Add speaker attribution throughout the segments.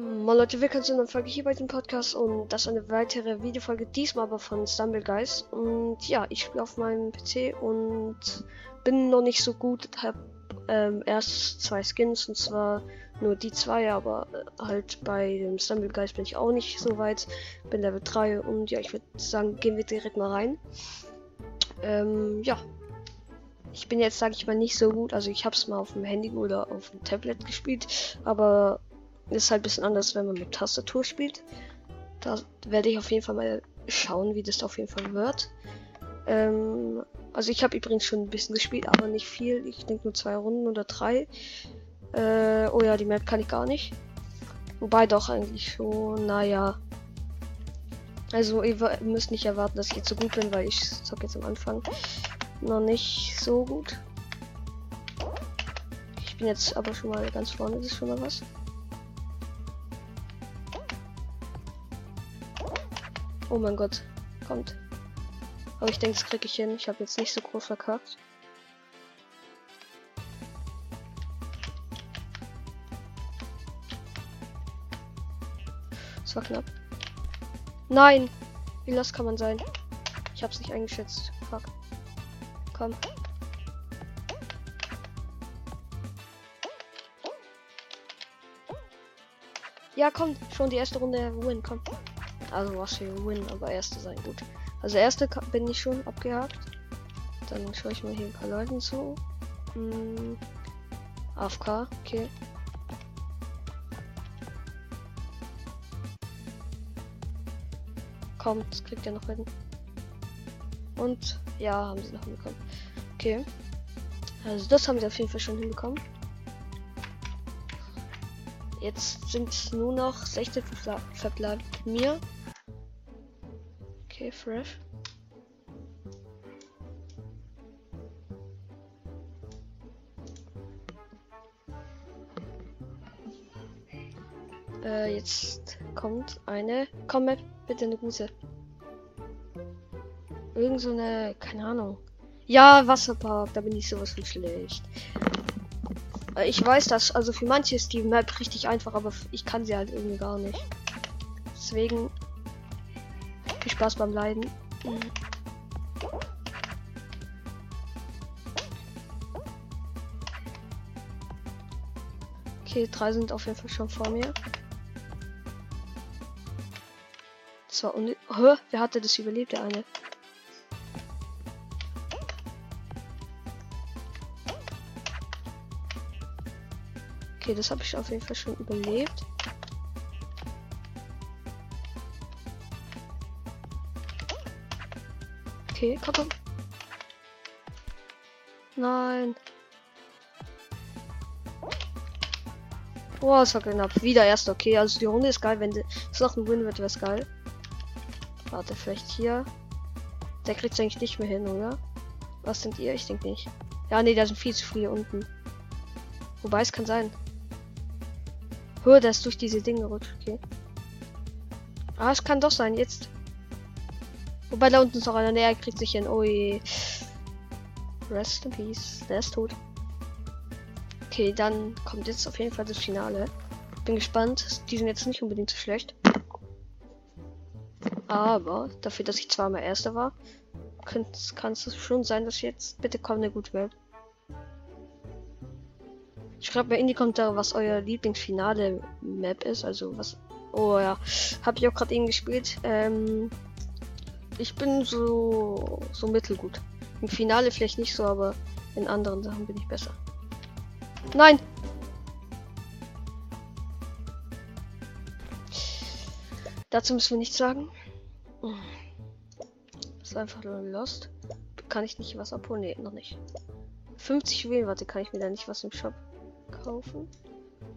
Speaker 1: Moin Leute, willkommen zu einer Folge hier bei dem Podcast und das ist eine weitere Videofolge, diesmal aber von Stumble Guys. Und ja, ich spiele auf meinem PC und bin noch nicht so gut, habe ähm, erst zwei Skins und zwar nur die zwei, aber äh, halt bei dem Stumble Guys bin ich auch nicht so weit, bin Level 3 und ja, ich würde sagen, gehen wir direkt mal rein. Ähm, ja, ich bin jetzt, sage ich mal, nicht so gut. Also ich habe es mal auf dem Handy oder auf dem Tablet gespielt, aber ist halt ein bisschen anders, wenn man mit Tastatur spielt. Da werde ich auf jeden Fall mal schauen, wie das auf jeden Fall wird. Ähm, also ich habe übrigens schon ein bisschen gespielt, aber nicht viel. Ich denke nur zwei Runden oder drei. Äh, oh ja, die Map kann ich gar nicht. Wobei doch eigentlich schon, naja. Also ihr müsst nicht erwarten, dass ich jetzt so gut bin, weil ich zocke jetzt am Anfang noch nicht so gut. Ich bin jetzt aber schon mal ganz vorne, das ist schon mal was. Oh mein Gott. Kommt. Aber ich denke, das kriege ich hin. Ich habe jetzt nicht so groß verkackt. Das war knapp. Nein! Wie los kann man sein? Ich hab's nicht eingeschätzt. Fuck. Komm. Ja, komm. Schon die erste Runde Win. Komm. Also was für Win, aber erste sein gut. Also erste bin ich schon abgehakt. Dann schaue ich mal hier ein paar Leuten zu. Hm, AFK, okay. Komm, das kriegt er noch hin. Und ja, haben sie noch hinbekommen. Okay. Also das haben sie auf jeden Fall schon hinbekommen. Jetzt sind nur noch 16 verbleibt mir. Okay, fresh. Äh, jetzt kommt eine. Komm, bitte eine gute. Irgend so eine, keine Ahnung. Ja, Wasserpark, da bin ich sowas von schlecht. Äh, ich weiß das, also für manche ist die Map richtig einfach, aber ich kann sie halt irgendwie gar nicht. Deswegen viel Spaß beim Leiden. Okay, drei sind auf jeden Fall schon vor mir. Das war un... Hä? Wer hatte das überlebt? Der eine. Okay, das habe ich auf jeden Fall schon überlebt. Okay, komm, komm. Nein. Boah, es war knapp. Wieder erst okay. Also die Runde ist geil. Wenn es noch ein Win wird, wäre es geil. Warte, vielleicht hier. Der kriegt es eigentlich nicht mehr hin, oder? Was denkt ihr? Ich denke nicht. Ja, nee, da sind viel zu viele unten. Wobei es kann sein. Hör, der ist durch diese Dinge rutscht. Okay. Ah, es kann doch sein. Jetzt. Wobei da unten ist noch einer. näher kriegt sich hin. Ui. Rest in Peace. Der ist tot. Okay, dann kommt jetzt auf jeden Fall das Finale. Bin gespannt. Die sind jetzt nicht unbedingt so schlecht. Aber dafür, dass ich zweimal Erster war, kann es schon sein, dass jetzt bitte kommt eine gute Welt. Schreibt mir in die Kommentare, was euer Lieblingsfinale Map ist. Also was. Oh ja, habe ich auch gerade eben gespielt. Ähm, ich bin so, so mittelgut. Im Finale vielleicht nicht so, aber in anderen Sachen bin ich besser. Nein! Dazu müssen wir nichts sagen. Das ist einfach nur Lost. Kann ich nicht was abholen? Nee, noch nicht. 50 Juwelen, warte, kann ich mir da nicht was im Shop kaufen?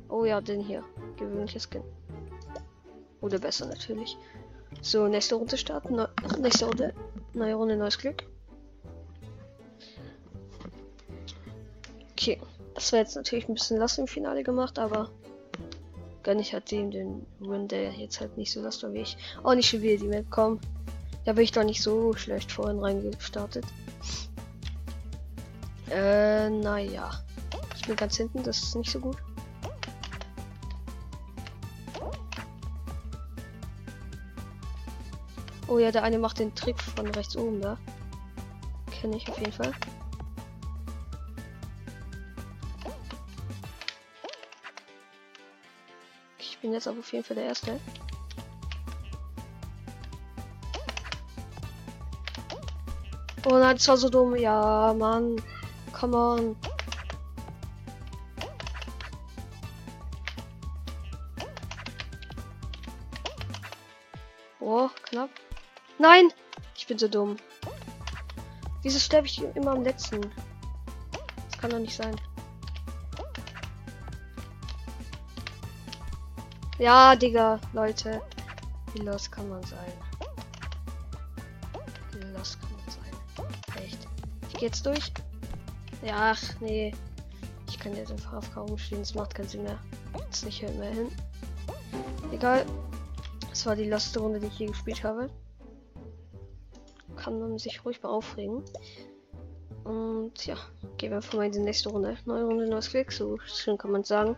Speaker 1: Oh ja, den hier. Gewöhnliches Skin. Oder besser natürlich. So, nächste Runde starten. Ne nächste Runde. Neue Runde, neues Glück. Okay. Das wäre jetzt natürlich ein bisschen Last im Finale gemacht, aber gönne ich halt dem den Win, der jetzt halt nicht so last war wie ich. Auch nicht schon wieder die Map kommen. Da bin ich doch nicht so schlecht vorhin reingestartet. Äh, naja. Ich bin ganz hinten, das ist nicht so gut. Oh ja, der eine macht den Trick von rechts oben da. Kenne ich auf jeden Fall. Ich bin jetzt auf jeden Fall der Erste. Oh nein, das war so dumm. Ja, Mann. Come on. Nein! Ich bin so dumm. Wieso sterbe ich immer am letzten? Das kann doch nicht sein. Ja, Digga, Leute. Wie los kann man sein? Wie los kann man sein? Echt. Ich geh jetzt durch. Ja, ach, nee. Ich kann jetzt einfach auf kaum stehen. Das macht keinen Sinn mehr. Jetzt nicht mehr hin. Egal. Das war die letzte Runde, die ich hier gespielt habe. Kann man sich ruhig mal aufregen. Und ja, gehen wir einfach mal in die nächste Runde. Neue Runde, neues Glück. So schön kann man sagen.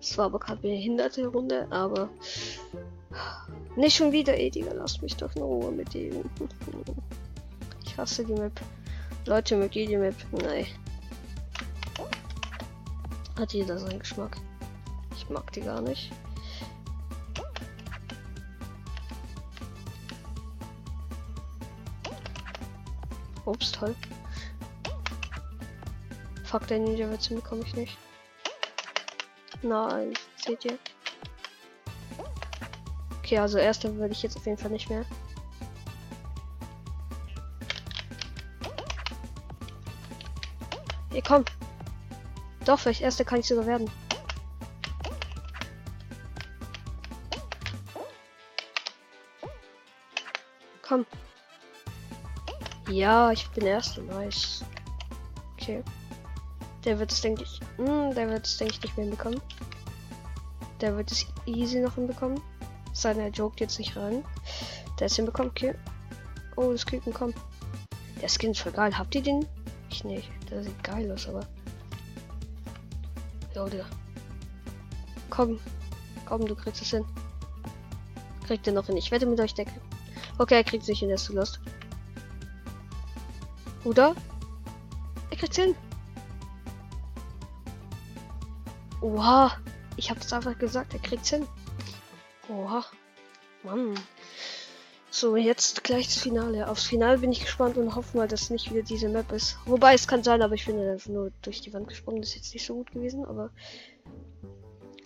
Speaker 1: Es war aber gerade behinderte Runde, aber nicht schon wieder, ey, Digga, lass mich doch in Ruhe mit dem. Ich hasse die Map. Leute, mit jeder Map. Nein. Hat jeder seinen Geschmack. Ich mag die gar nicht. Ups, toll. Fuck, der Ninja wird bekomme ich nicht. Nein, seht ihr? Okay, also erste würde ich jetzt auf jeden Fall nicht mehr. Hey, komm. Doch, vielleicht erste kann ich sogar werden. Komm. Ja, ich bin erste. Nice. Okay. Der wird es, denke ich. Mh, hm, der wird es, denke ich, nicht mehr bekommen. Der wird es easy noch hinbekommen. Seine joked jetzt nicht rein. Der ist hinbekommen, okay. Oh, das Küken kommt. Der Skin ist voll geil. Habt ihr den? Ich nicht. Der sieht geil aus, aber. Der. Komm. Komm, du kriegst es hin. Kriegt er noch hin. Ich wette mit euch Decke. Okay, er kriegt sich hin, der ist zu lost. Oder? Er kriegt's hin. Oha. Ich hab's einfach gesagt, er kriegt's hin. Oha. Mann. So, jetzt gleich das Finale. Aufs Finale bin ich gespannt und hoffe mal, dass nicht wieder diese Map ist. Wobei es kann sein, aber ich bin einfach nur durch die Wand gesprungen. Das ist jetzt nicht so gut gewesen, aber.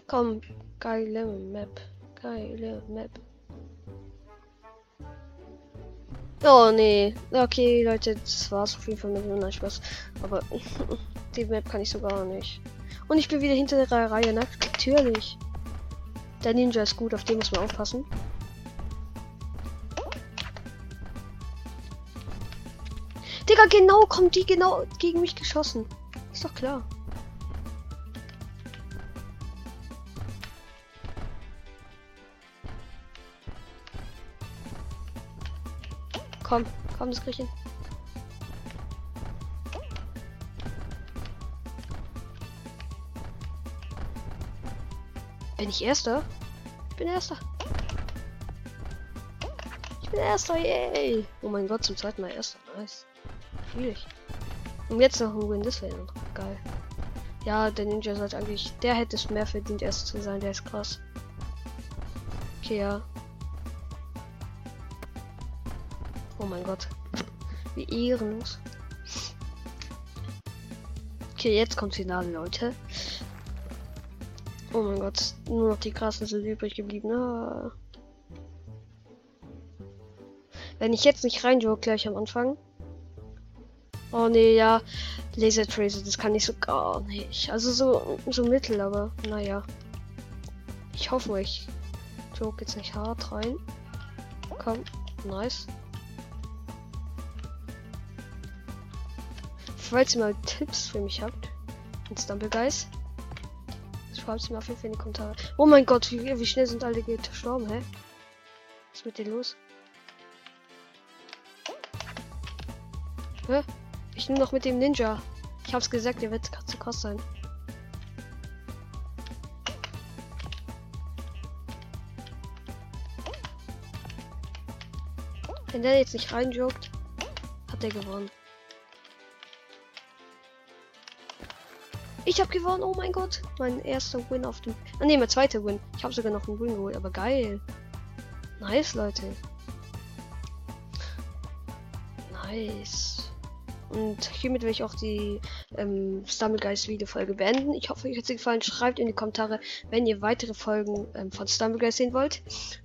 Speaker 1: Komm, geile Map. Geile Map. Oh nee. Okay, Leute, das war's auf jeden Fall mit dem Spaß. Aber die Map kann ich so gar nicht. Und ich bin wieder hinter der Reihe, ne? Natürlich. Der Ninja ist gut, auf den muss man aufpassen. Digga, genau kommt die genau gegen mich geschossen. Ist doch klar. Komm, komm, das krieg ich hin. Bin ich Erster? Ich bin Erster. Ich bin Erster, yay! Oh mein Gott, zum zweiten Mal Erster. Nice. Ich. Und jetzt noch ein Win, das wäre geil. Ja, der Ninja sollte eigentlich. Der hätte es mehr verdient, Erster zu sein. Der ist krass. Okay, ja. Oh mein Gott. Wie ehrenlos. Okay, jetzt kommt Finale, Leute. Oh mein Gott, nur noch die krassen sind übrig geblieben. Ah. Wenn ich jetzt nicht rein gleich am Anfang. Oh nee, ja. Laser Tracer, das kann ich so gar nicht. Also so, so mittel, aber naja. Ich hoffe, ich joke jetzt nicht hart rein. Komm, nice. Falls ihr mal Tipps für mich habt, in Stumble Guys, schreibt mir auf jeden Fall in die Kommentare. Oh mein Gott, wie, wie schnell sind alle gestorben, hä? Was ist mit dir los? Hä? Ich nehme noch mit dem Ninja. Ich hab's gesagt, der wird zu krass sein. Wenn der jetzt nicht reinjoggt, hat er gewonnen. Ich habe gewonnen, oh mein Gott. Mein erster Win auf dem... Ah ne, mein zweiter Win. Ich habe sogar noch einen Win geholt, aber geil. Nice, Leute. Nice. Und hiermit will ich auch die ähm, Stumblegeist Videofolge beenden. Ich hoffe, euch hat sie gefallen. Schreibt in die Kommentare, wenn ihr weitere Folgen ähm, von Stumblegeist sehen wollt.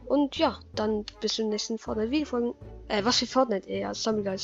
Speaker 1: Und ja, dann bis zum nächsten Fortnite Videofolgen. Äh, was für Fortnite? Ja, Stumblegeist.